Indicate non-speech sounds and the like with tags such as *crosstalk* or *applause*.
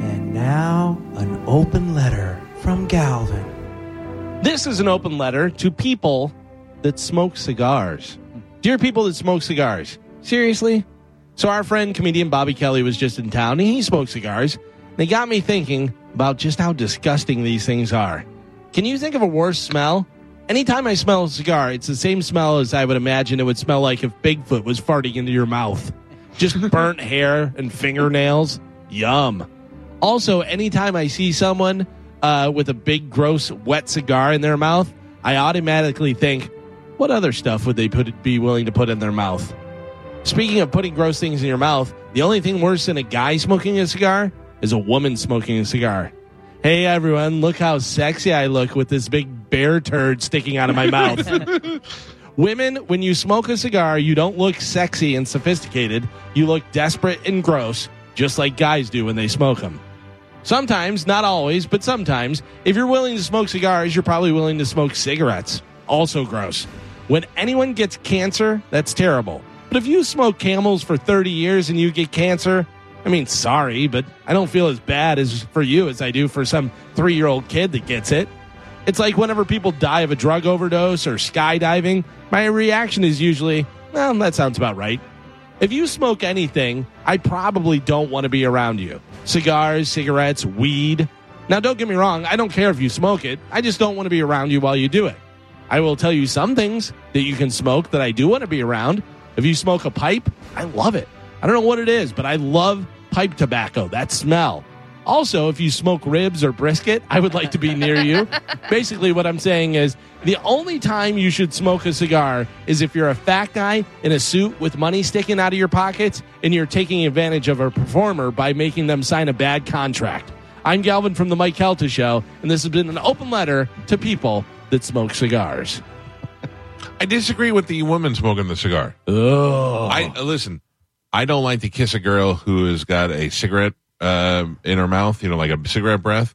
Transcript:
And now, an open letter from Galvin. This is an open letter to people that smoke cigars. Dear people that smoke cigars, seriously? So, our friend comedian Bobby Kelly was just in town and he smoked cigars. They got me thinking about just how disgusting these things are. Can you think of a worse smell? Anytime I smell a cigar, it's the same smell as I would imagine it would smell like if Bigfoot was farting into your mouth. Just *laughs* burnt hair and fingernails. Yum. Also, anytime I see someone uh, with a big, gross, wet cigar in their mouth, I automatically think, what other stuff would they put, be willing to put in their mouth? Speaking of putting gross things in your mouth, the only thing worse than a guy smoking a cigar is a woman smoking a cigar. Hey everyone, look how sexy I look with this big bear turd sticking out of my mouth. *laughs* Women, when you smoke a cigar, you don't look sexy and sophisticated. You look desperate and gross, just like guys do when they smoke them. Sometimes, not always, but sometimes, if you're willing to smoke cigars, you're probably willing to smoke cigarettes. Also gross. When anyone gets cancer, that's terrible. But if you smoke camels for 30 years and you get cancer, I mean, sorry, but I don't feel as bad as for you as I do for some three year old kid that gets it. It's like whenever people die of a drug overdose or skydiving, my reaction is usually, well, that sounds about right. If you smoke anything, I probably don't want to be around you. Cigars, cigarettes, weed. Now, don't get me wrong, I don't care if you smoke it. I just don't want to be around you while you do it. I will tell you some things that you can smoke that I do want to be around. If you smoke a pipe, I love it. I don't know what it is, but I love pipe tobacco, that smell. Also, if you smoke ribs or brisket, I would like to be near you. *laughs* Basically, what I'm saying is the only time you should smoke a cigar is if you're a fat guy in a suit with money sticking out of your pockets and you're taking advantage of a performer by making them sign a bad contract. I'm Galvin from The Mike Calta Show, and this has been an open letter to people that smoke cigars. I disagree with the woman smoking the cigar. Oh. I listen. I don't like to kiss a girl who has got a cigarette uh, in her mouth. You know, like a cigarette breath.